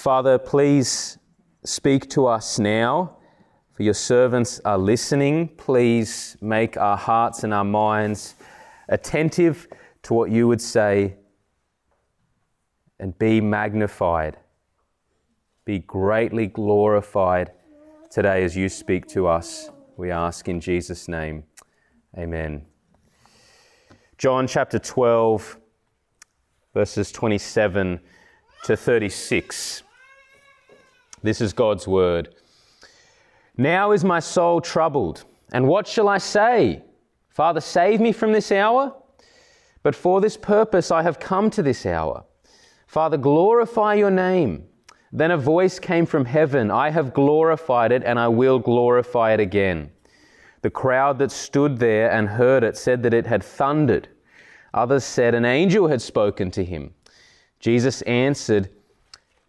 Father, please speak to us now, for your servants are listening. Please make our hearts and our minds attentive to what you would say and be magnified, be greatly glorified today as you speak to us. We ask in Jesus' name. Amen. John chapter 12, verses 27 to 36. This is God's word. Now is my soul troubled, and what shall I say? Father, save me from this hour? But for this purpose I have come to this hour. Father, glorify your name. Then a voice came from heaven I have glorified it, and I will glorify it again. The crowd that stood there and heard it said that it had thundered. Others said an angel had spoken to him. Jesus answered,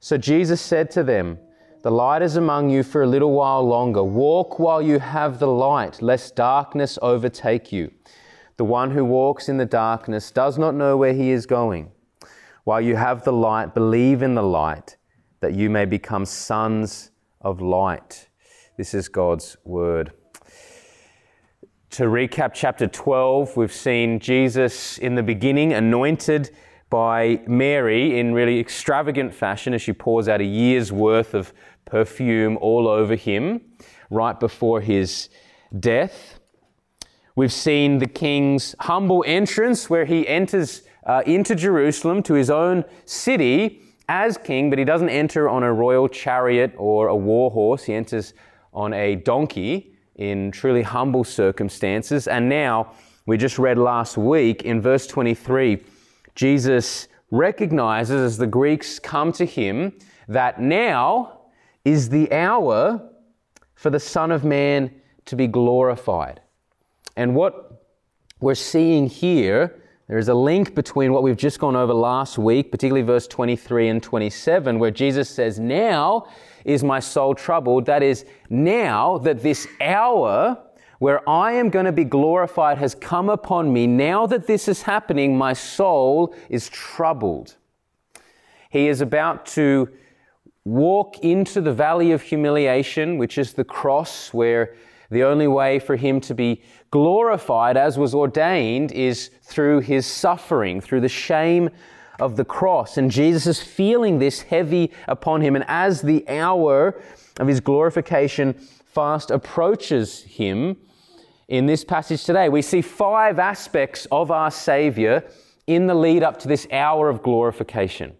So Jesus said to them, The light is among you for a little while longer. Walk while you have the light, lest darkness overtake you. The one who walks in the darkness does not know where he is going. While you have the light, believe in the light, that you may become sons of light. This is God's word. To recap chapter 12, we've seen Jesus in the beginning anointed by Mary in really extravagant fashion as she pours out a year's worth of perfume all over him right before his death. We've seen the king's humble entrance where he enters uh, into Jerusalem to his own city as king, but he doesn't enter on a royal chariot or a war horse. He enters on a donkey in truly humble circumstances. And now, we just read last week in verse 23, Jesus recognizes as the Greeks come to him that now is the hour for the Son of Man to be glorified. And what we're seeing here, there is a link between what we've just gone over last week, particularly verse 23 and 27, where Jesus says, Now is my soul troubled. That is, now that this hour where I am going to be glorified has come upon me, now that this is happening, my soul is troubled. He is about to walk into the valley of humiliation, which is the cross, where the only way for him to be glorified as was ordained is through his suffering, through the shame of the cross. And Jesus is feeling this heavy upon him. And as the hour of his glorification fast approaches him, in this passage today, we see five aspects of our Savior in the lead up to this hour of glorification.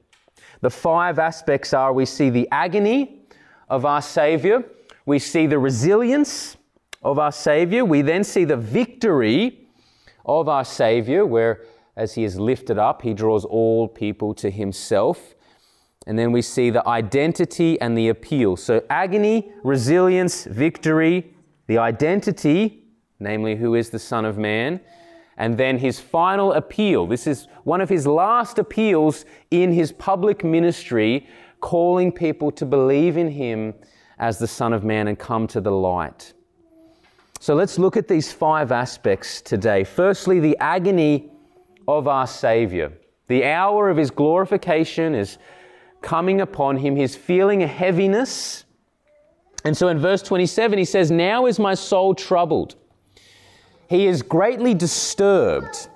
The five aspects are we see the agony of our Savior, we see the resilience of our Savior. We then see the victory of our Savior, where as He is lifted up, He draws all people to Himself. And then we see the identity and the appeal. So, agony, resilience, victory, the identity, namely, who is the Son of Man, and then his final appeal. This is one of his last appeals in his public ministry, calling people to believe in him as the Son of Man and come to the light. So let's look at these five aspects today. Firstly, the agony of our Savior. The hour of his glorification is coming upon him. He's feeling a heaviness. And so in verse 27, he says, Now is my soul troubled. He is greatly disturbed.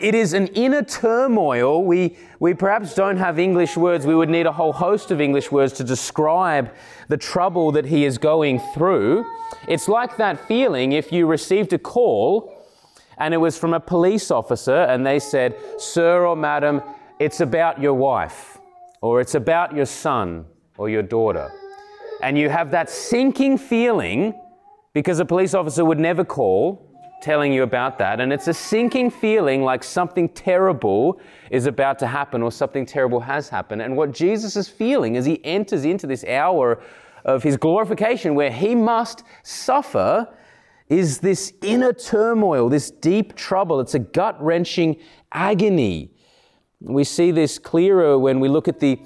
It is an inner turmoil. We, we perhaps don't have English words. We would need a whole host of English words to describe the trouble that he is going through. It's like that feeling if you received a call and it was from a police officer and they said, Sir or Madam, it's about your wife, or it's about your son or your daughter. And you have that sinking feeling because a police officer would never call telling you about that. And it's a sinking feeling like something terrible is about to happen or something terrible has happened. And what Jesus is feeling as he enters into this hour of his glorification where he must suffer is this inner turmoil, this deep trouble. It's a gut wrenching agony. We see this clearer when we look at the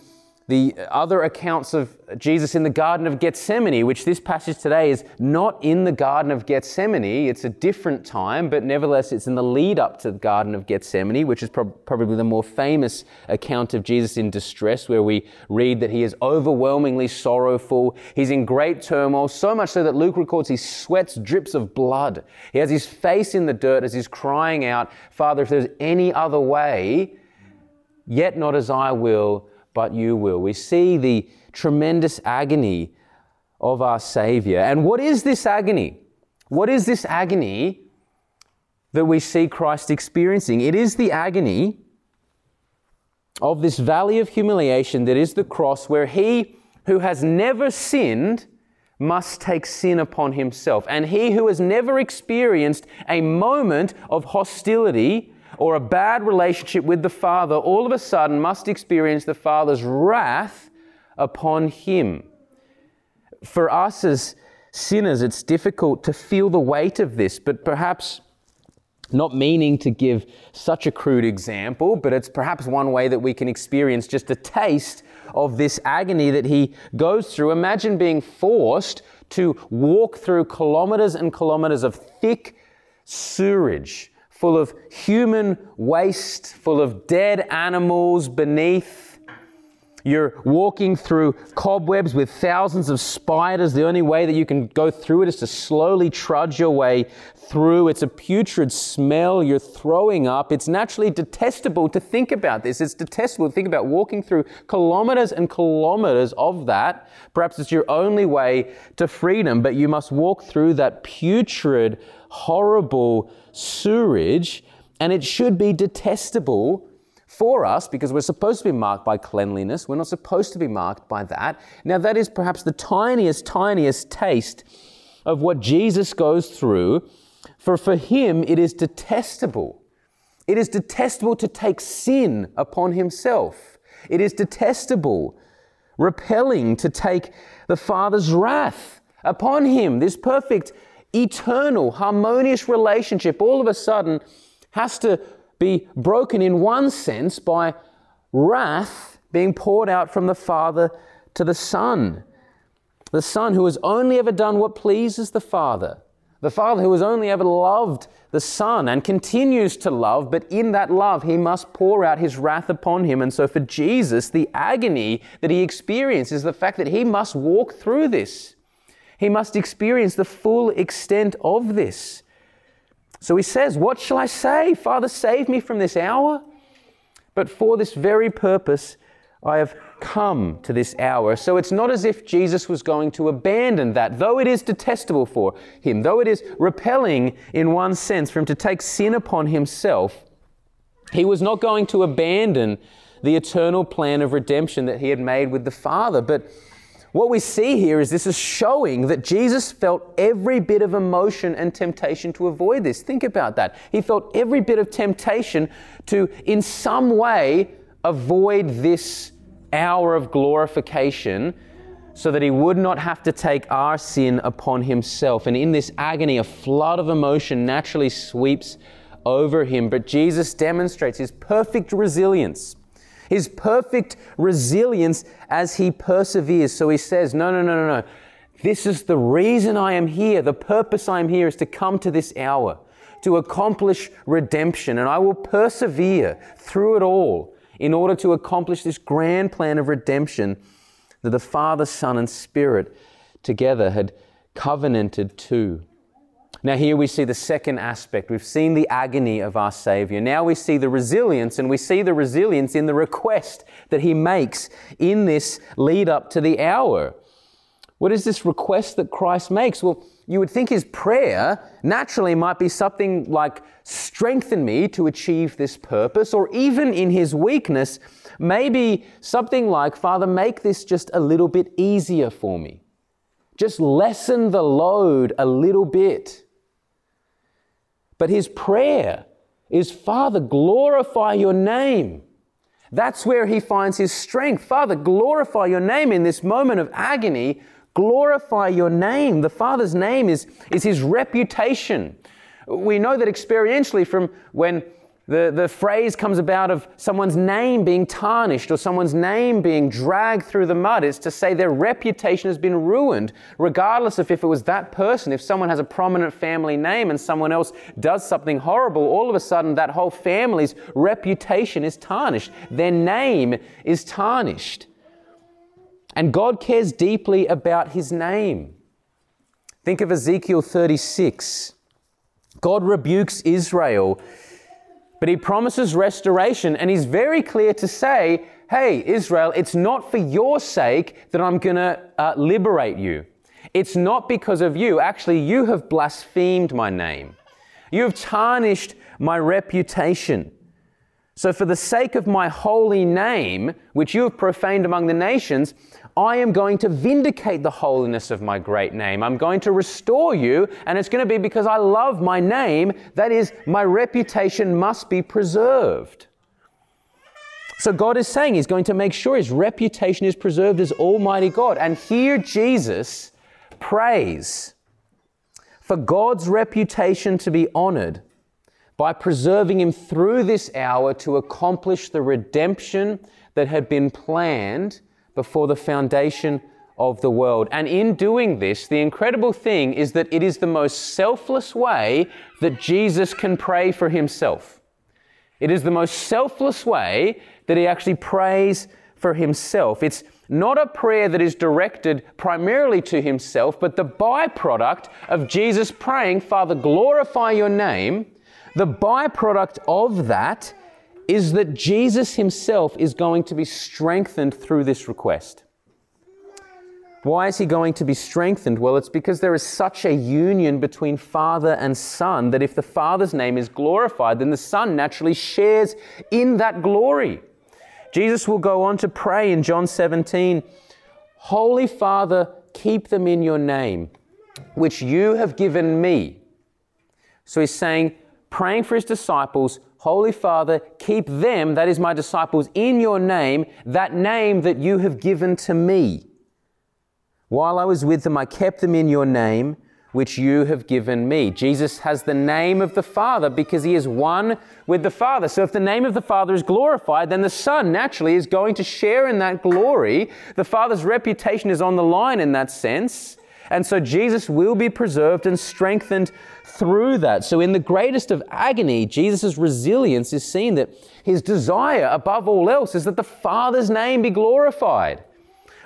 the other accounts of Jesus in the Garden of Gethsemane, which this passage today is not in the Garden of Gethsemane. It's a different time, but nevertheless, it's in the lead up to the Garden of Gethsemane, which is pro- probably the more famous account of Jesus in distress, where we read that he is overwhelmingly sorrowful. He's in great turmoil, so much so that Luke records he sweats drips of blood. He has his face in the dirt as he's crying out, Father, if there's any other way, yet not as I will but you will. We see the tremendous agony of our Savior. And what is this agony? What is this agony that we see Christ experiencing? It is the agony of this valley of humiliation that is the cross, where he who has never sinned must take sin upon himself. And he who has never experienced a moment of hostility or a bad relationship with the Father all of a sudden must experience the Father's wrath upon him. For us as sinners, it's difficult to feel the weight of this, but perhaps not meaning to give such a crude example, but it's perhaps one way that we can experience just a taste of this agony that he goes through. Imagine being forced to walk through kilometers and kilometers of thick sewage full of human waste, full of dead animals beneath. You're walking through cobwebs with thousands of spiders. The only way that you can go through it is to slowly trudge your way through. It's a putrid smell. You're throwing up. It's naturally detestable to think about this. It's detestable to think about walking through kilometers and kilometers of that. Perhaps it's your only way to freedom, but you must walk through that putrid, horrible sewage, and it should be detestable for us because we're supposed to be marked by cleanliness. We're not supposed to be marked by that. Now, that is perhaps the tiniest, tiniest taste of what Jesus goes through. For for him, it is detestable. It is detestable to take sin upon himself. It is detestable, repelling to take the Father's wrath upon him. This perfect eternal, harmonious relationship all of a sudden has to be broken in one sense by wrath being poured out from the Father to the Son. The Son who has only ever done what pleases the Father. The Father who has only ever loved the Son and continues to love, but in that love, He must pour out His wrath upon Him. And so for Jesus, the agony that He experiences is the fact that He must walk through this. He must experience the full extent of this. So he says, What shall I say? Father, save me from this hour. But for this very purpose, I have come to this hour. So it's not as if Jesus was going to abandon that, though it is detestable for him, though it is repelling in one sense for him to take sin upon himself, he was not going to abandon the eternal plan of redemption that he had made with the Father. But what we see here is this is showing that Jesus felt every bit of emotion and temptation to avoid this. Think about that. He felt every bit of temptation to, in some way, avoid this hour of glorification so that he would not have to take our sin upon himself. And in this agony, a flood of emotion naturally sweeps over him. But Jesus demonstrates his perfect resilience his perfect resilience as he perseveres. So he says, No, no, no, no, no. This is the reason I am here. The purpose I am here is to come to this hour, to accomplish redemption. And I will persevere through it all in order to accomplish this grand plan of redemption that the Father, Son, and Spirit together had covenanted to. Now, here we see the second aspect. We've seen the agony of our Savior. Now we see the resilience, and we see the resilience in the request that He makes in this lead up to the hour. What is this request that Christ makes? Well, you would think his prayer naturally might be something like, strengthen me to achieve this purpose, or even in his weakness, maybe something like, Father, make this just a little bit easier for me. Just lessen the load a little bit. But his prayer is, Father, glorify your name. That's where he finds his strength. Father, glorify your name in this moment of agony. Glorify your name. The Father's name is, is his reputation. We know that experientially from when the, the phrase comes about of someone's name being tarnished or someone's name being dragged through the mud. It's to say their reputation has been ruined, regardless of if it was that person. If someone has a prominent family name and someone else does something horrible, all of a sudden that whole family's reputation is tarnished. Their name is tarnished. And God cares deeply about his name. Think of Ezekiel 36. God rebukes Israel but he promises restoration, and he's very clear to say, hey, Israel, it's not for your sake that I'm going to uh, liberate you. It's not because of you. Actually, you have blasphemed my name. You have tarnished my reputation. So, for the sake of my holy name, which you have profaned among the nations, I am going to vindicate the holiness of my great name. I'm going to restore you, and it's going to be because I love my name. That is, my reputation must be preserved. So God is saying He's going to make sure His reputation is preserved as Almighty God. And here Jesus prays for God's reputation to be honored by preserving Him through this hour to accomplish the redemption that had been planned before the foundation of the world. And in doing this, the incredible thing is that it is the most selfless way that Jesus can pray for himself. It is the most selfless way that he actually prays for himself. It's not a prayer that is directed primarily to himself, but the byproduct of Jesus praying, Father, glorify your name. The byproduct of that is that Jesus himself is going to be strengthened through this request. Why is he going to be strengthened? Well, it's because there is such a union between Father and Son that if the Father's name is glorified, then the Son naturally shares in that glory. Jesus will go on to pray in John 17 Holy Father, keep them in your name, which you have given me. So he's saying, praying for his disciples, Holy Father, keep them, that is my disciples, in your name, that name that you have given to me. While I was with them, I kept them in your name, which you have given me. Jesus has the name of the Father because he is one with the Father. So if the name of the Father is glorified, then the Son naturally is going to share in that glory. The Father's reputation is on the line in that sense. And so Jesus will be preserved and strengthened through that. So, in the greatest of agony, Jesus' resilience is seen that his desire above all else is that the Father's name be glorified.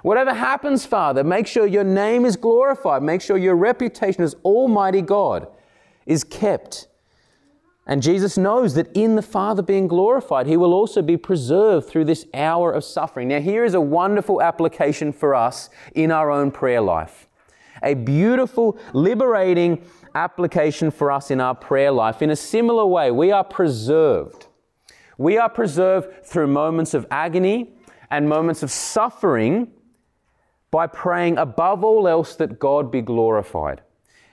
Whatever happens, Father, make sure your name is glorified. Make sure your reputation as Almighty God is kept. And Jesus knows that in the Father being glorified, He will also be preserved through this hour of suffering. Now, here is a wonderful application for us in our own prayer life a beautiful, liberating application for us in our prayer life. In a similar way, we are preserved. We are preserved through moments of agony and moments of suffering by praying above all else that God be glorified.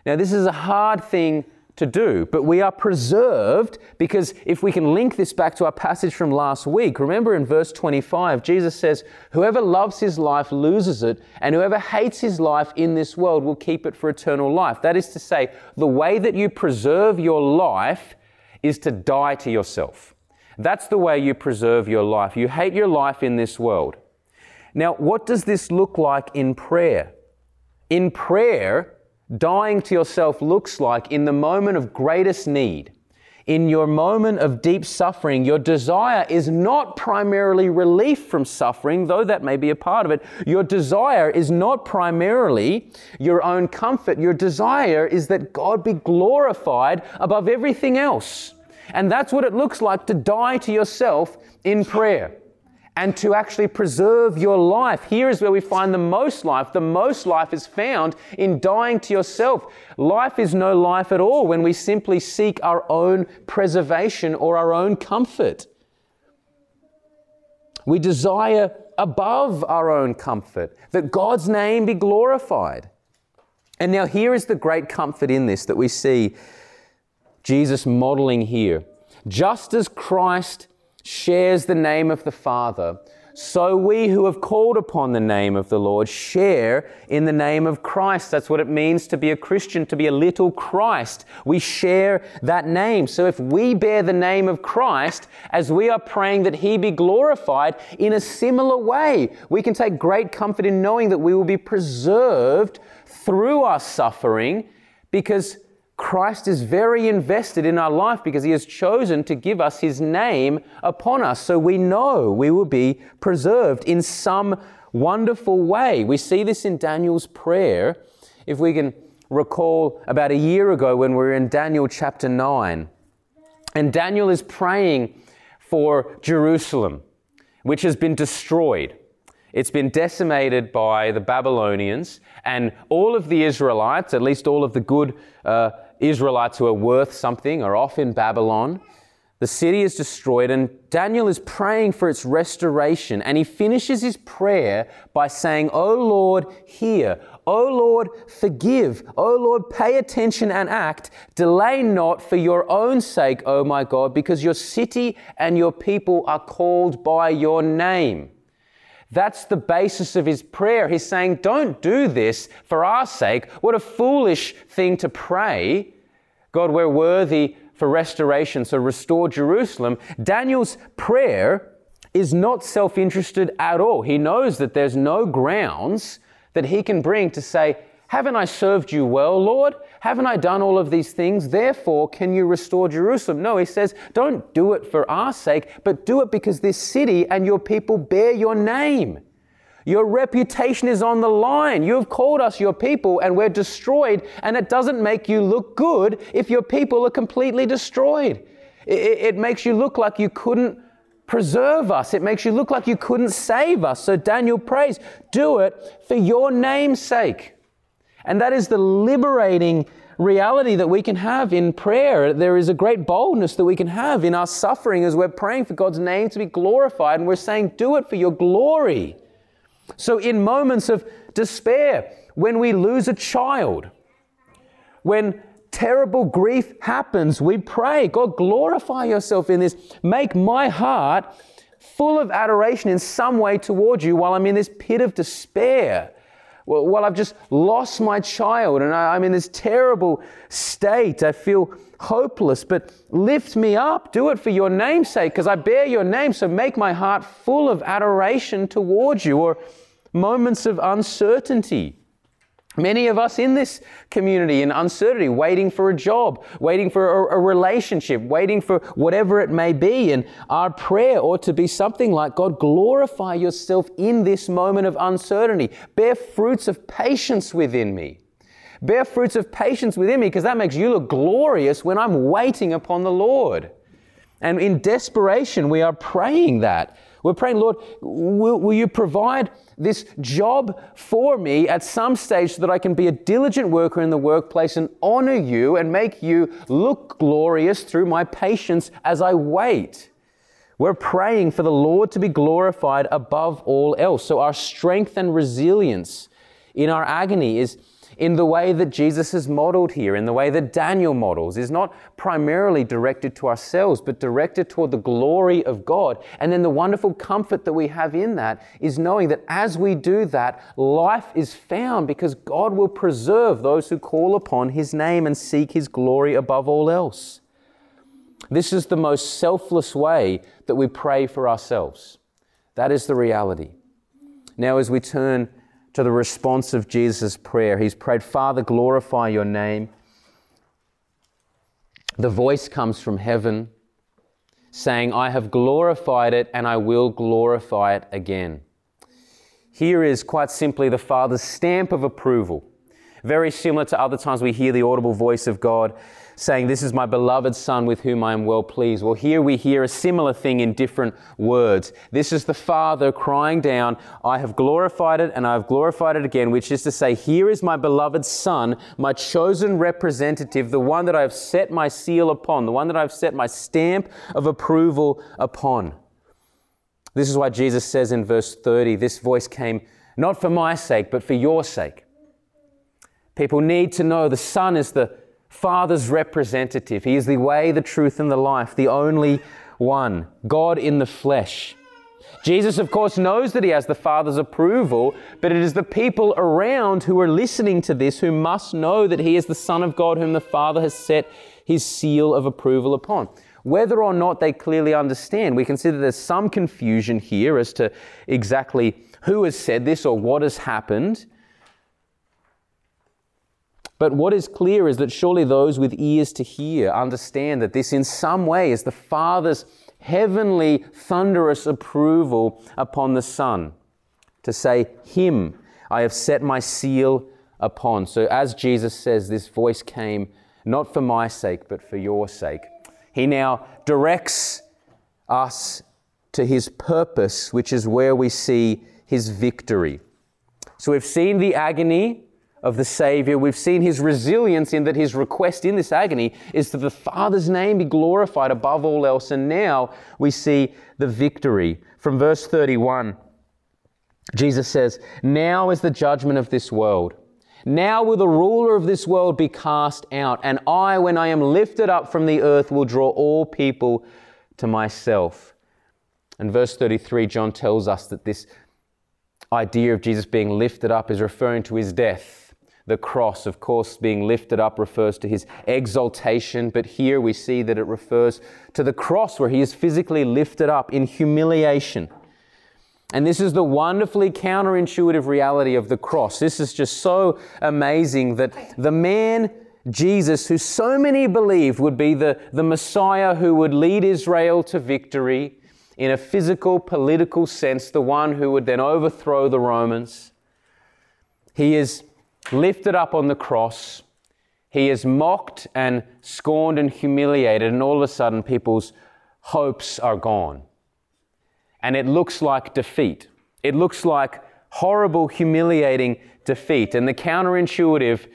Now, this is a hard thing to do. But we are preserved because if we can link this back to our passage from last week, remember in verse 25, Jesus says, Whoever loves his life loses it, and whoever hates his life in this world will keep it for eternal life. That is to say, the way that you preserve your life is to die to yourself. That's the way you preserve your life. You hate your life in this world. Now, what does this look like in prayer? In prayer, dying to yourself looks like in the moment of greatest need. In your moment of deep suffering, your desire is not primarily relief from suffering, though that may be a part of it. Your desire is not primarily your own comfort. Your desire is that God be glorified above everything else. And that's what it looks like to die to yourself in prayer and to actually preserve your life. Here is where we find the most life. The most life is found in dying to yourself. Life is no life at all when we simply seek our own preservation or our own comfort. We desire above our own comfort that God's name be glorified. And now, here is the great comfort in this that we see Jesus modeling here. Just as Christ shares the name of the Father, so we who have called upon the name of the Lord share in the name of Christ. That's what it means to be a Christian, to be a little Christ. We share that name. So if we bear the name of Christ, as we are praying that He be glorified in a similar way, we can take great comfort in knowing that we will be preserved through our suffering because Christ is very invested in our life because he has chosen to give us his name upon us. So we know we will be preserved in some wonderful way. We see this in Daniel's prayer. If we can recall about a year ago when we were in Daniel chapter 9, and Daniel is praying for Jerusalem, which has been destroyed. It's been decimated by the Babylonians, and all of the Israelites, at least all of the good uh, Israelites who are worth something, are off in Babylon. The city is destroyed, and Daniel is praying for its restoration. And he finishes his prayer by saying, O Lord, hear. O Lord, forgive. O Lord, pay attention and act. Delay not for your own sake, O my God, because your city and your people are called by your name. That's the basis of his prayer. He's saying, Don't do this for our sake. What a foolish thing to pray. God, we're worthy for restoration, so restore Jerusalem. Daniel's prayer is not self interested at all. He knows that there's no grounds that he can bring to say, Haven't I served you well, Lord? Haven't I done all of these things? Therefore, can you restore Jerusalem? No, he says, don't do it for our sake, but do it because this city and your people bear your name. Your reputation is on the line. You have called us your people and we're destroyed, and it doesn't make you look good if your people are completely destroyed. It, it, makes you look like you couldn't preserve us. It makes you look like you couldn't save us. So Daniel prays, do it for your name's sake. And that is the liberating reality that we can have in prayer. There is a great boldness that we can have in our suffering as we're praying for God's name to be glorified and we're saying, Do it for your glory. So, in moments of despair, when we lose a child, when terrible grief happens, we pray, God, glorify yourself in this. Make my heart full of adoration in some way towards you while I'm in this pit of despair well, I've just lost my child and I'm in this terrible state. I feel hopeless, but lift me up. Do it for your name's sake because I bear your name. So make my heart full of adoration towards you or moments of uncertainty. Many of us in this community in uncertainty, waiting for a job, waiting for a, a, relationship, waiting for whatever it may be. And our prayer ought to be something like God, glorify yourself in this moment of uncertainty. Bear fruits of patience within me. Bear fruits of patience within me because that makes you look glorious when I'm waiting upon the Lord. And in desperation, we are praying that. We're praying, Lord, will, will you provide this job for me at some stage so that I can be a diligent worker in the workplace and honor you and make you look glorious through my patience as I wait? We're praying for the Lord to be glorified above all else. So our strength and resilience in our agony is in the way that Jesus has modeled here, in the way that Daniel models, is not primarily directed to ourselves, but directed toward the glory of God. And then the wonderful comfort that we have in that is knowing that as we do that, life is found because God will preserve those who call upon His name and seek His glory above all else. This is the most selfless way that we pray for ourselves. That is the reality. Now, as we turn to the response of Jesus' prayer. He's prayed, Father, glorify your name. The voice comes from heaven saying, I have glorified it and I will glorify it again. Here is quite simply the Father's stamp of approval. Very similar to other times we hear the audible voice of God saying, This is my beloved Son with whom I am well pleased. Well, here we hear a similar thing in different words. This is the Father crying down, I have glorified it and I have glorified it again, which is to say, Here is my beloved Son, my chosen representative, the one that I have set my seal upon, the one that I have set my stamp of approval upon. This is why Jesus says in verse 30, This voice came not for my sake, but for your sake. People need to know the Son is the Father's representative. He is the way, the truth, and the life, the only one, God in the flesh. Jesus, of course, knows that he has the Father's approval, but it is the people around who are listening to this who must know that he is the Son of God whom the Father has set his seal of approval upon. Whether or not they clearly understand, we consider there's some confusion here as to exactly who has said this or what has happened. But what is clear is that surely those with ears to hear understand that this in some way is the Father's heavenly, thunderous approval upon the Son to say, Him I have set my seal upon. So, as Jesus says, this voice came not for my sake, but for your sake. He now directs us to his purpose, which is where we see his victory. So we've seen the agony of the Savior. We've seen his resilience in that his request in this agony is that the Father's name be glorified above all else. And now we see the victory. From verse 31, Jesus says, Now is the judgment of this world. Now will the ruler of this world be cast out, and I, when I am lifted up from the earth, will draw all people to myself. And verse 33, John tells us that this idea of Jesus being lifted up is referring to his death. The cross, of course, being lifted up refers to his exaltation, but here we see that it refers to the cross where he is physically lifted up in humiliation. And this is the wonderfully counterintuitive reality of the cross. This is just so amazing that the man, Jesus, who so many believed would be the, the Messiah who would lead Israel to victory in a physical, political sense, the one who would then overthrow the Romans, he is lifted up on the cross. He is mocked and scorned and humiliated, and all of a sudden, people's hopes are gone and it looks like defeat. It looks like horrible, humiliating defeat. And the counterintuitive,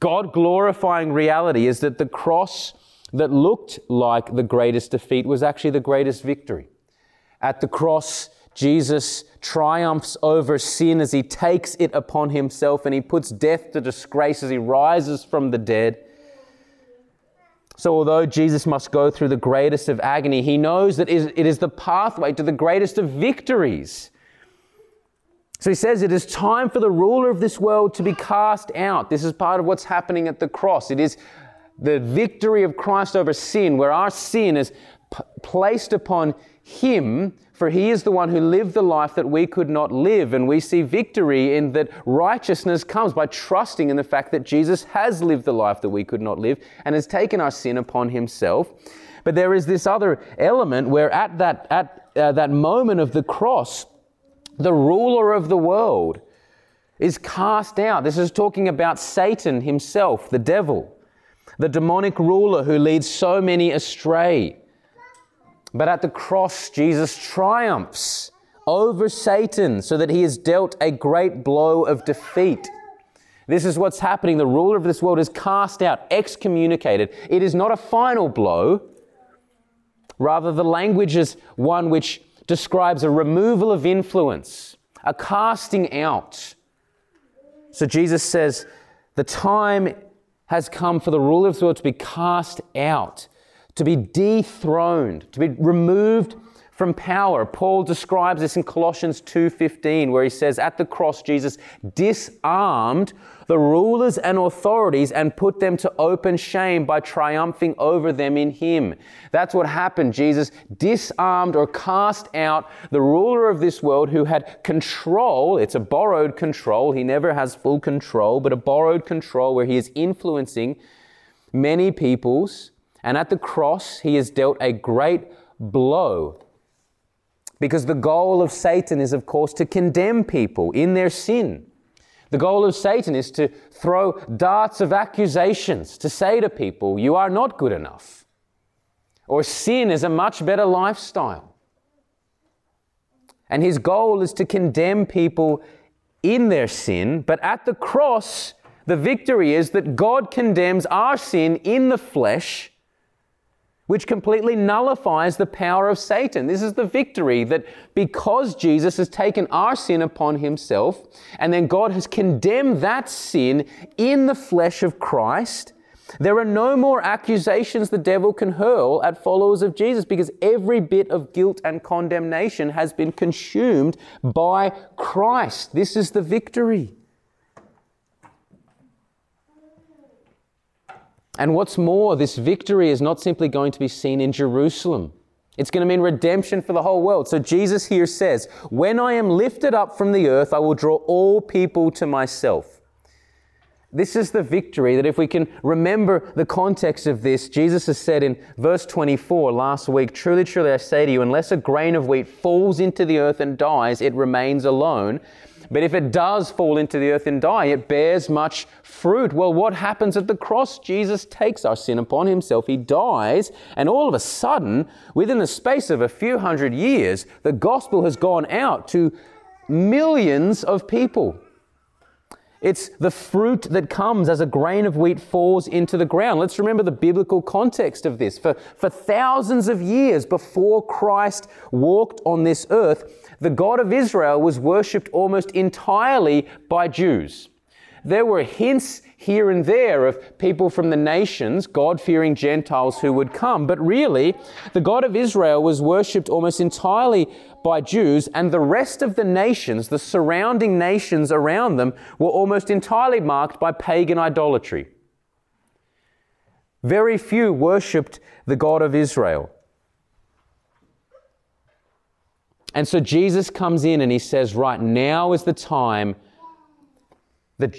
God glorifying reality is that the cross that looked like the greatest defeat was actually the greatest victory. At the cross, Jesus triumphs over sin as he takes it upon himself and he puts death to disgrace as he rises from the dead. So, although Jesus must go through the greatest of agony, he knows that it is the pathway to the greatest of victories. So he says it is time for the ruler of this world to be cast out. This is part of what's happening at the cross. It is the victory of Christ over sin, where our sin is p- placed upon him for he is the one who lived the life that we could not live. And we see victory in that righteousness comes by trusting in the fact that Jesus has lived the life that we could not live and has taken our sin upon himself. But there is this other element where at that, at, uh, that moment of the cross, the ruler of the world is cast out. This is talking about Satan himself, the devil, the demonic ruler who leads so many astray. But at the cross, Jesus triumphs over Satan so that he is dealt a great blow of defeat. This is what's happening. The ruler of this world is cast out, excommunicated. It is not a final blow. Rather, the language is one which describes a removal of influence, a casting out. So Jesus says, The time has come for the ruler of the world to be cast out to be dethroned, to be removed from power. Paul describes this in Colossians 2:15 where he says at the cross Jesus disarmed the rulers and authorities and put them to open shame by triumphing over them in him. That's what happened. Jesus disarmed or cast out the ruler of this world who had control. It's a borrowed control. He never has full control, but a borrowed control where he is influencing many peoples and at the cross, he is dealt a great blow. Because the goal of Satan is, of course, to condemn people in their sin. The goal of Satan is to throw darts of accusations, to say to people, you are not good enough. Or sin is a much better lifestyle. And his goal is to condemn people in their sin, but at the cross, the victory is that God condemns our sin in the flesh which completely nullifies the power of Satan. This is the victory that because Jesus has taken our sin upon himself, and then God has condemned that sin in the flesh of Christ, There are no more accusations the devil can hurl at followers of Jesus because every bit of guilt and condemnation has been consumed by Christ. This is the victory. And what's more, this victory is not simply going to be seen in Jerusalem. It's going to mean redemption for the whole world. So Jesus here says, When I am lifted up from the earth, I will draw all people to myself. This is the victory that if we can remember the context of this, Jesus has said in verse 24 last week, Truly, truly, I say to you, unless a grain of wheat falls into the earth and dies, it remains alone. But if it does fall into the earth and die, it bears much fruit. Well, what happens at the cross? Jesus takes our sin upon himself. He dies, and all of a sudden, within the space of a few hundred years, the gospel has gone out to millions of people. It's the fruit that comes as a grain of wheat falls into the ground. Let's remember the biblical context of this. For, for thousands of years before Christ walked on this earth, the God of Israel was worshipped almost entirely by Jews. There were hints here and there of people from the nations, God fearing Gentiles who would come, but really, the God of Israel was worshipped almost entirely by Jews, and the rest of the nations, the surrounding nations around them, were almost entirely marked by pagan idolatry. Very few worshipped the God of Israel. And so Jesus comes in and he says, Right now is the time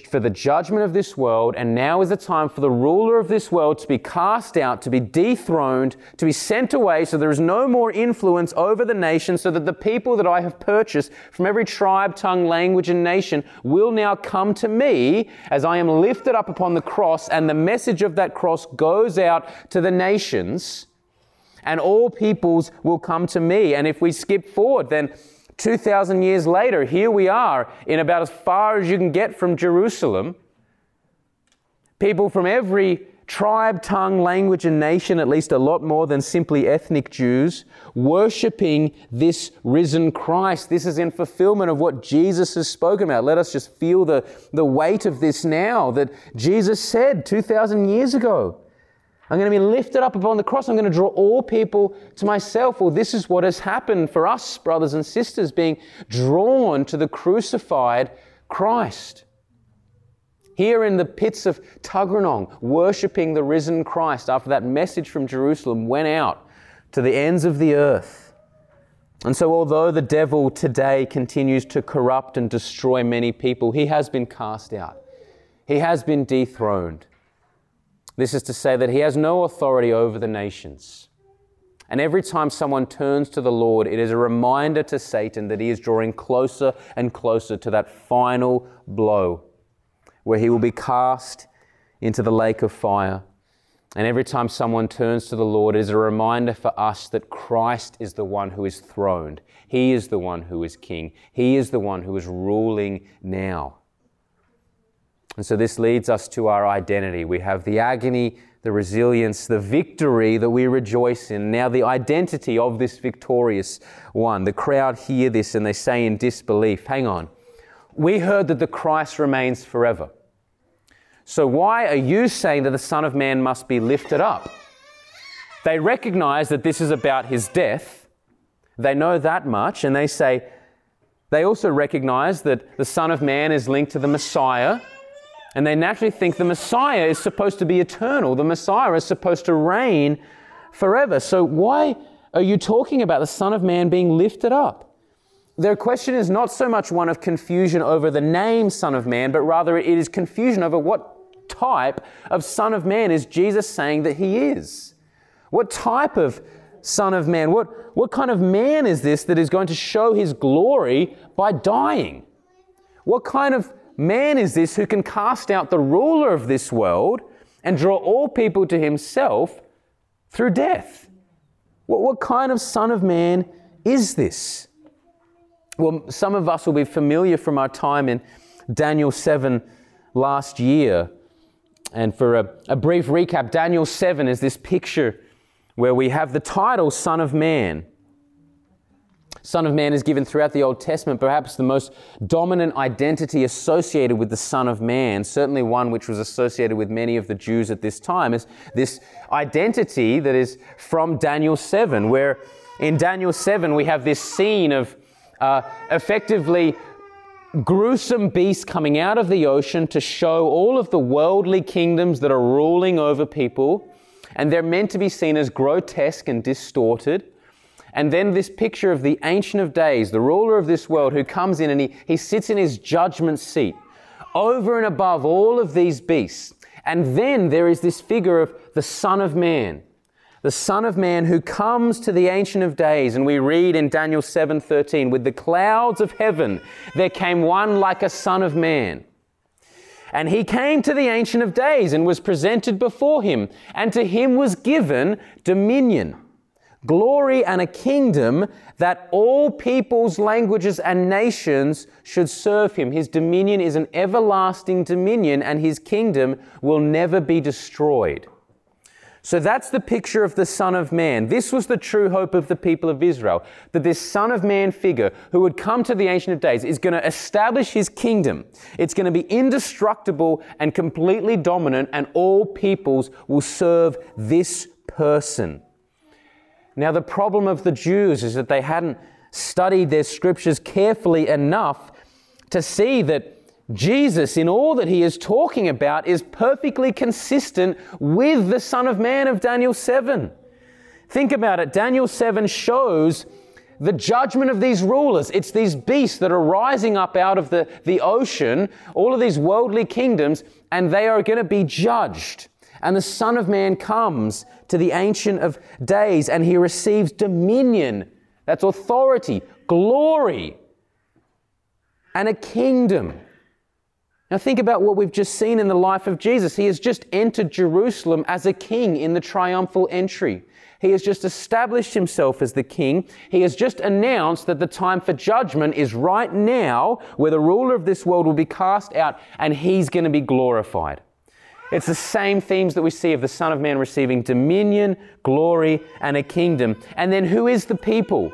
for the judgment of this world, and now is the time for the ruler of this world to be cast out, to be dethroned, to be sent away, so there is no more influence over the nation, so that the people that I have purchased from every tribe, tongue, language, and nation will now come to me as I am lifted up upon the cross, and the message of that cross goes out to the nations and all peoples will come to me. And if we skip forward, then 2,000 years later, here we are in about as far as you can get from Jerusalem. People from every tribe, tongue, language, and nation, at least a lot more than simply ethnic Jews, worshipping this risen Christ. This is in fulfillment of what Jesus has spoken about. Let us just feel the, the weight of this now that Jesus said 2,000 years ago. I'm going to be lifted up upon the cross. I'm going to draw all people to myself. Well, this is what has happened for us, brothers and sisters, being drawn to the crucified Christ. Here in the pits of Tuggeranong, worshipping the risen Christ after that message from Jerusalem went out to the ends of the earth. And so, although the devil today continues to corrupt and destroy many people, he has been cast out, he has been dethroned. This is to say that he has no authority over the nations. And every time someone turns to the Lord, it is a reminder to Satan that he is drawing closer and closer to that final blow where he will be cast into the lake of fire. And every time someone turns to the Lord, it is a reminder for us that Christ is the one who is throned. He is the one who is king. He is the one who is ruling now. And so this leads us to our identity. We have the agony, the resilience, the victory that we rejoice in. Now, the identity of this victorious one. The crowd hear this and they say in disbelief, Hang on, we heard that the Christ remains forever. So, why are you saying that the Son of Man must be lifted up? They recognize that this is about his death. They know that much, and they say, they also recognize that the Son of Man is linked to the Messiah and they naturally think the Messiah is supposed to be eternal, the Messiah is supposed to reign forever. So, why are you talking about the Son of Man being lifted up? Their question is not so much one of confusion over the name Son of Man, but rather it is confusion over what type of Son of Man is Jesus saying that he is. What type of Son of Man? What, what kind of man is this that is going to show his glory by dying? What kind of man is this who can cast out the ruler of this world and draw all people to himself through death? What, what kind of Son of Man is this? Well, some of us will be familiar from our time in Daniel 7 last year. And for a, a brief recap, Daniel 7 is this picture where we have the title Son of Man. Son of Man is given throughout the Old Testament, perhaps the most dominant identity associated with the Son of Man, certainly one which was associated with many of the Jews at this time, is this identity that is from Daniel 7, where in Daniel 7 we have this scene of uh, effectively gruesome beasts coming out of the ocean to show all of the worldly kingdoms that are ruling over people. And they're meant to be seen as grotesque and distorted. And then this picture of the Ancient of Days, the ruler of this world, who comes in and he, he sits in his judgment seat over and above all of these beasts. And then there is this figure of the Son of Man, the Son of Man who comes to the Ancient of Days. And we read in Daniel 7:13, with the clouds of heaven there came one like a Son of Man. And he came to the Ancient of Days and was presented before him, and to him was given dominion glory and a kingdom that all peoples, languages, and nations should serve him. His dominion is an everlasting dominion, and his kingdom will never be destroyed. So that's the picture of the Son of Man. This was the true hope of the people of Israel that this Son of Man figure who would come to the Ancient of Days is going to establish his kingdom. It's going to be indestructible and completely dominant, and all peoples will serve this person. Now, the problem of the Jews is that they hadn't studied their scriptures carefully enough to see that Jesus, in all that he is talking about, is perfectly consistent with the Son of Man of Daniel 7. Think about it. Daniel 7 shows the judgment of these rulers. It's these beasts that are rising up out of the, the ocean, all of these worldly kingdoms, and they are going to be judged. And the Son of Man comes to the Ancient of Days and he receives dominion. That's authority, glory, and a kingdom. Now, think about what we've just seen in the life of Jesus. He has just entered Jerusalem as a king in the triumphal entry. He has just established himself as the king. He has just announced that the time for judgment is right now, where the ruler of this world will be cast out and he's going to be glorified. It's the same themes that we see of the Son of Man receiving dominion, glory, and a kingdom. And then who is the people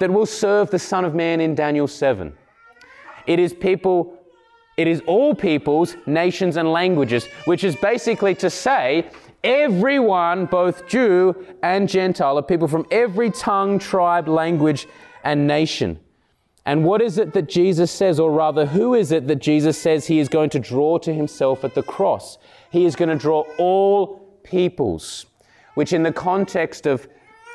that will serve the Son of Man in Daniel 7? It is people, it is all peoples, nations, and languages, which is basically to say everyone, both Jew and Gentile, are people from every tongue, tribe, language, and nation. And what is it that Jesus says, or rather, who is it that Jesus says he is going to draw to himself at the cross? He is going to draw all peoples, which in the context of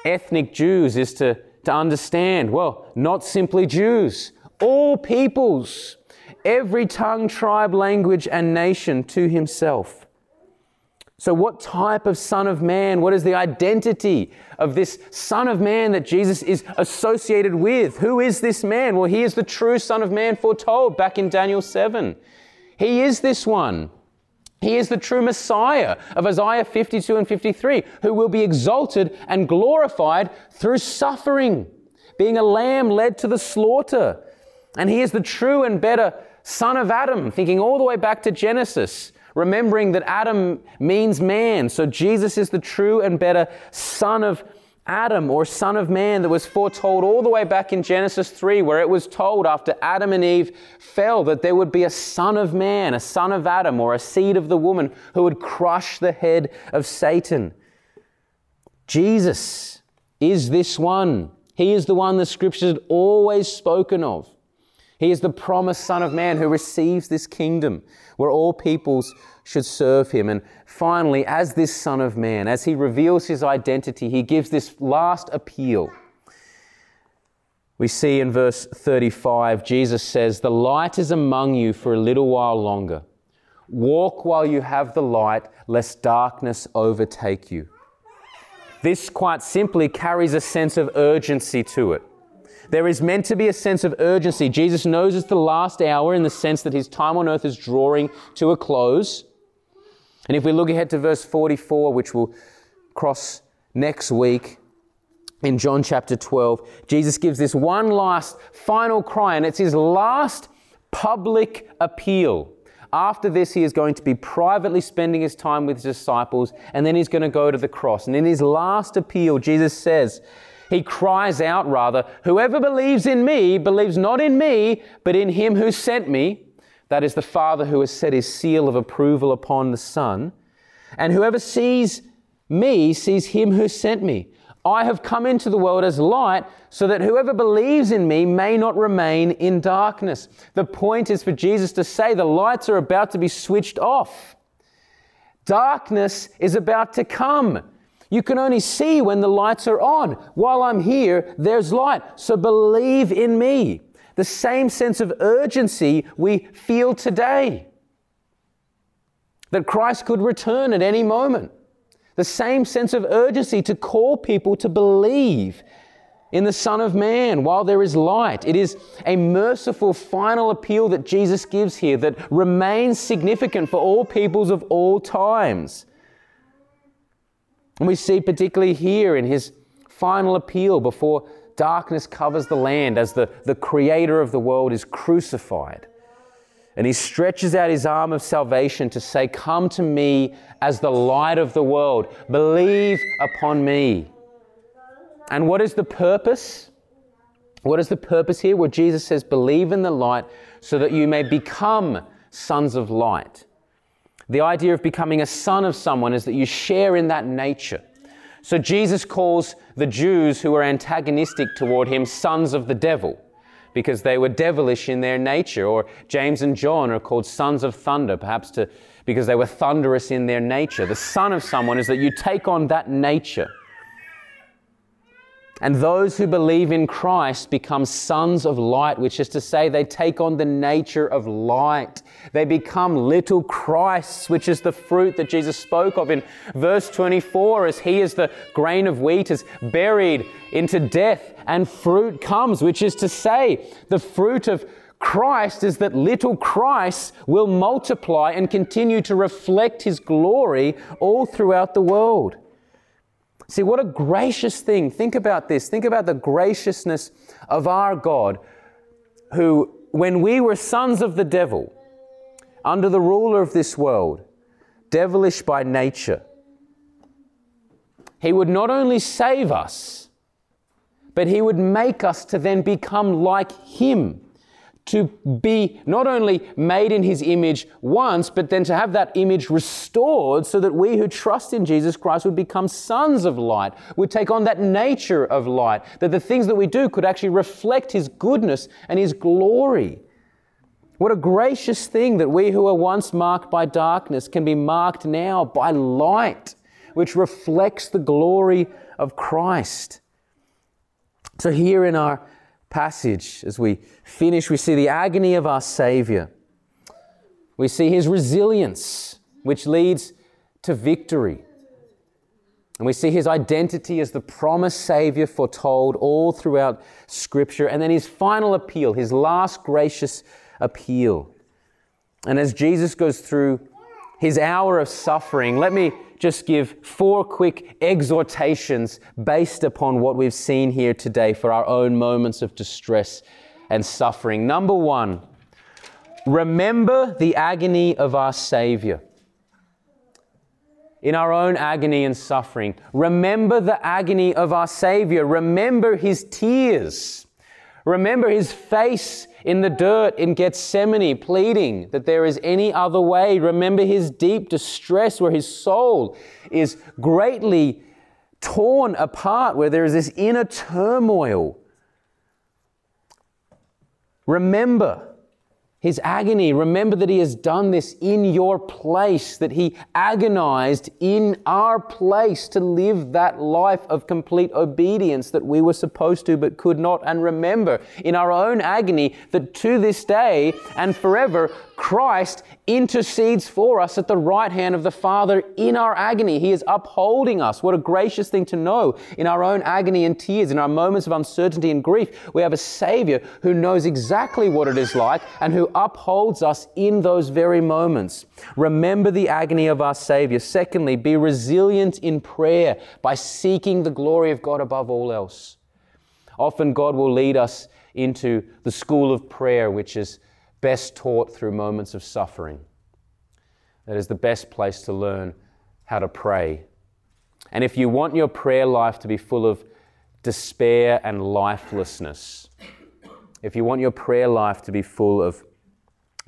ethnic Jews is to, to understand, well, not simply Jews, all peoples, every tongue, tribe, language, and nation to himself. So, what type of Son of Man? What is the identity of this Son of Man that Jesus is associated with? Who is this man? Well, he is the true Son of Man foretold back in Daniel 7. He is this one. He is the true Messiah of Isaiah 52 and 53, who will be exalted and glorified through suffering, being a lamb led to the slaughter. And he is the true and better son of Adam, thinking all the way back to Genesis, remembering that Adam means man. So Jesus is the true and better son of Adam or Son of Man that was foretold all the way back in Genesis 3, where it was told after Adam and Eve fell that there would be a Son of Man, a Son of Adam, or a seed of the woman who would crush the head of Satan. Jesus is this one. He is the one the scriptures had always spoken of. He is the promised Son of Man who receives this kingdom where all peoples should serve him. And finally, as this Son of Man, as he reveals his identity, he gives this last appeal. We see in verse 35, Jesus says, The light is among you for a little while longer. Walk while you have the light, lest darkness overtake you. This quite simply carries a sense of urgency to it. There is meant to be a sense of urgency. Jesus knows it's the last hour in the sense that his time on earth is drawing to a close. And if we look ahead to verse 44, which we'll cross next week in John chapter 12, Jesus gives this one last final cry, and it's his last public appeal. After this, he is going to be privately spending his time with his disciples, and then he's going to go to the cross. And in his last appeal, Jesus says, He cries out, rather, Whoever believes in me believes not in me, but in him who sent me. That is the Father who has set his seal of approval upon the Son. And whoever sees me sees him who sent me. I have come into the world as light so that whoever believes in me may not remain in darkness. The point is for Jesus to say the lights are about to be switched off. Darkness is about to come. You can only see when the lights are on. While I'm here, there's light. So believe in me. The same sense of urgency we feel today that Christ could return at any moment the same sense of urgency to call people to believe in the Son of Man while there is light. It is a merciful final appeal that Jesus gives here that remains significant for all peoples of all times. And we see particularly here in his final appeal before darkness covers the land as the, the creator of the world is crucified. And he stretches out his arm of salvation to say, Come to me as the light of the world. Believe upon me. And what is the purpose? What is the purpose here? Where Jesus says, Believe in the light so that you may become sons of light. The idea of becoming a son of someone is that you share in that nature. So Jesus calls the Jews who were antagonistic toward him sons of the devil because they were devilish in their nature. Or James and John are called sons of thunder, perhaps to, because they were thunderous in their nature. The son of someone is that you take on that nature. And those who believe in Christ become sons of light, which is to say, they take on the nature of light. They become little Christs, which is the fruit that Jesus spoke of in verse 24, as he is the grain of wheat is buried into death, and fruit comes, which is to say, the fruit of Christ is that little Christ will multiply and continue to reflect his glory all throughout the world. See, what a gracious thing. Think about this. Think about the graciousness of our God, who, when we were sons of the devil, under the ruler of this world, devilish by nature, he would not only save us, but he would make us to then become like him to be not only made in his image once, but then to have that image restored so that we who trust in Jesus Christ would become sons of light, would take on that nature of light, that the things that we do could actually reflect his goodness and his glory. What a gracious thing that we who were once marked by darkness can be marked now by light, which reflects the glory of Christ. So, here in our passage, as we finish, we see the agony of our Savior. We see his resilience, which leads to victory. And we see his identity as the promised Savior foretold all throughout Scripture. And then his final appeal, his last gracious appeal. And as Jesus goes through his hour of suffering, let me just give four quick exhortations based upon what we've seen here today for our own moments of distress and suffering. Number one, remember the agony of our Savior. In our own agony and suffering, remember the agony of our Savior. Remember his tears. Remember his face in the dirt in Gethsemane, pleading that there is any other way. Remember his deep distress where his soul is greatly torn apart, where there is this inner turmoil. Remember his agony. Remember that He has done this in your place, that He agonized in our place to live that life of complete obedience that we were supposed to but could not. And remember in our own agony that to this day and forever, Christ intercedes for us at the right hand of the Father in our agony. He is upholding us. What a gracious thing to know in our own agony and tears, in our moments of uncertainty and grief. We have a Savior who knows exactly what it is like and who upholds us in those very moments. Remember the agony of our Savior. Secondly, be resilient in prayer by seeking the glory of God above all else. Often God will lead us into the school of prayer, which is best taught through moments of suffering. That is the best place to learn how to pray. And if you want your prayer life to be full of despair, and lifelessness. If you want your prayer life to be full of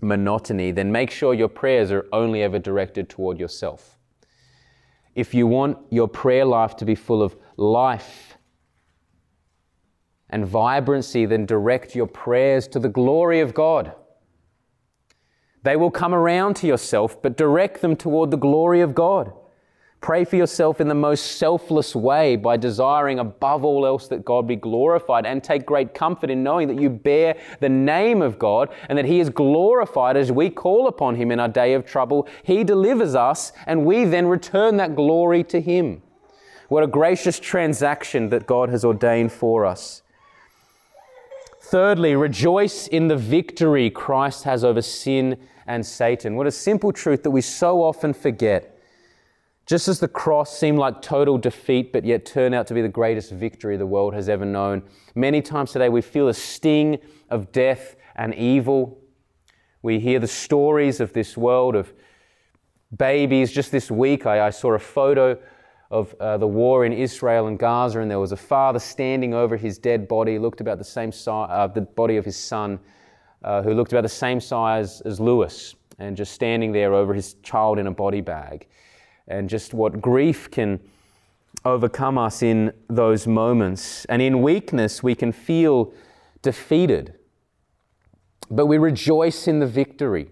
monotony, then make sure your prayers are only ever directed toward yourself. If you want your prayer life to be full of life and vibrancy, then direct your prayers to the glory of God. They will come around to yourself, but direct them toward the glory of God. Pray for yourself in the most selfless way by desiring above all else that God be glorified and take great comfort in knowing that you bear the name of God and that He is glorified as we call upon Him in our day of trouble. He delivers us and we then return that glory to Him. What a gracious transaction that God has ordained for us. Thirdly, rejoice in the victory Christ has over sin and Satan. What a simple truth that we so often forget. Just as the cross seemed like total defeat, but yet turned out to be the greatest victory the world has ever known, many times today we feel a sting of death and evil. We hear the stories of this world of babies. Just this week, I, I saw a photo of uh, the war in Israel and Gaza, and there was a father standing over his dead body, looked about the same size, uh, the body of his son, uh, who looked about the same size as Lewis, and just standing there over his child in a body bag and just what grief can overcome us in those moments. And in weakness, we can feel defeated. But we rejoice in the victory.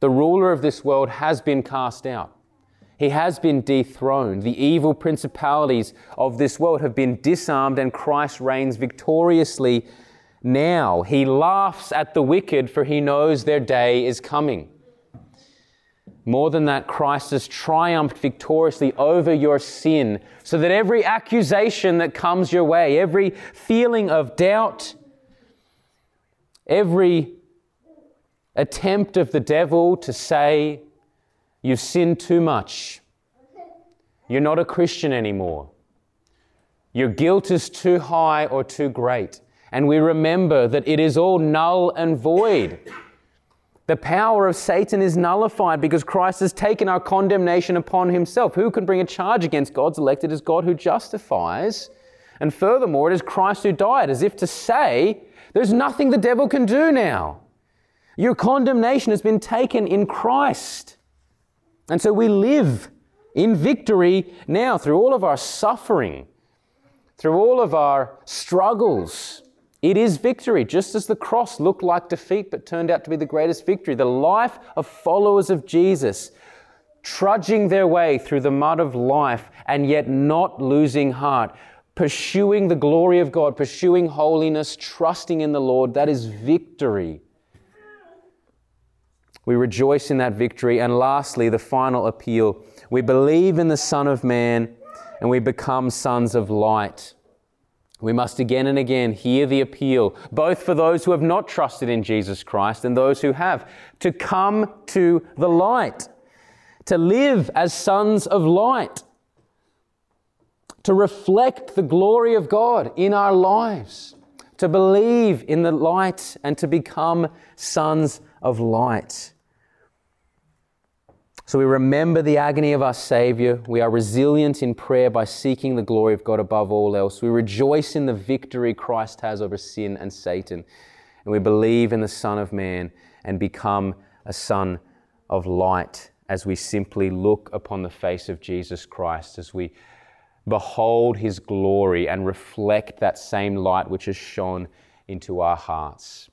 The ruler of this world has been cast out. He has been dethroned. The evil principalities of this world have been disarmed, and Christ reigns victoriously now. He laughs at the wicked, for he knows their day is coming. More than that, Christ has triumphed victoriously over your sin so that every accusation that comes your way, every feeling of doubt, every attempt of the devil to say, You've sinned too much, you're not a Christian anymore, your guilt is too high or too great. And we remember that it is all null and void the power of Satan is nullified because Christ has taken our condemnation upon himself. Who can bring a charge against God's elect? It is God who justifies. And furthermore, it is Christ who died, as if to say, there's nothing the devil can do now. Your condemnation has been taken in Christ. And so we live in victory now through all of our suffering, through all of our struggles, it is victory, just as the cross looked like defeat but turned out to be the greatest victory. The life of followers of Jesus, trudging their way through the mud of life and yet not losing heart, pursuing the glory of God, pursuing holiness, trusting in the Lord, that is victory. We rejoice in that victory. And lastly, the final appeal we believe in the Son of Man and we become sons of light. We must again and again hear the appeal, both for those who have not trusted in Jesus Christ and those who have, to come to the light, to live as sons of light, to reflect the glory of God in our lives, to believe in the light and to become sons of light. So we remember the agony of our Savior. We are resilient in prayer by seeking the glory of God above all else. We rejoice in the victory Christ has over sin and Satan. And we believe in the Son of Man and become a son of light as we simply look upon the face of Jesus Christ, as we behold his glory and reflect that same light which has shone into our hearts.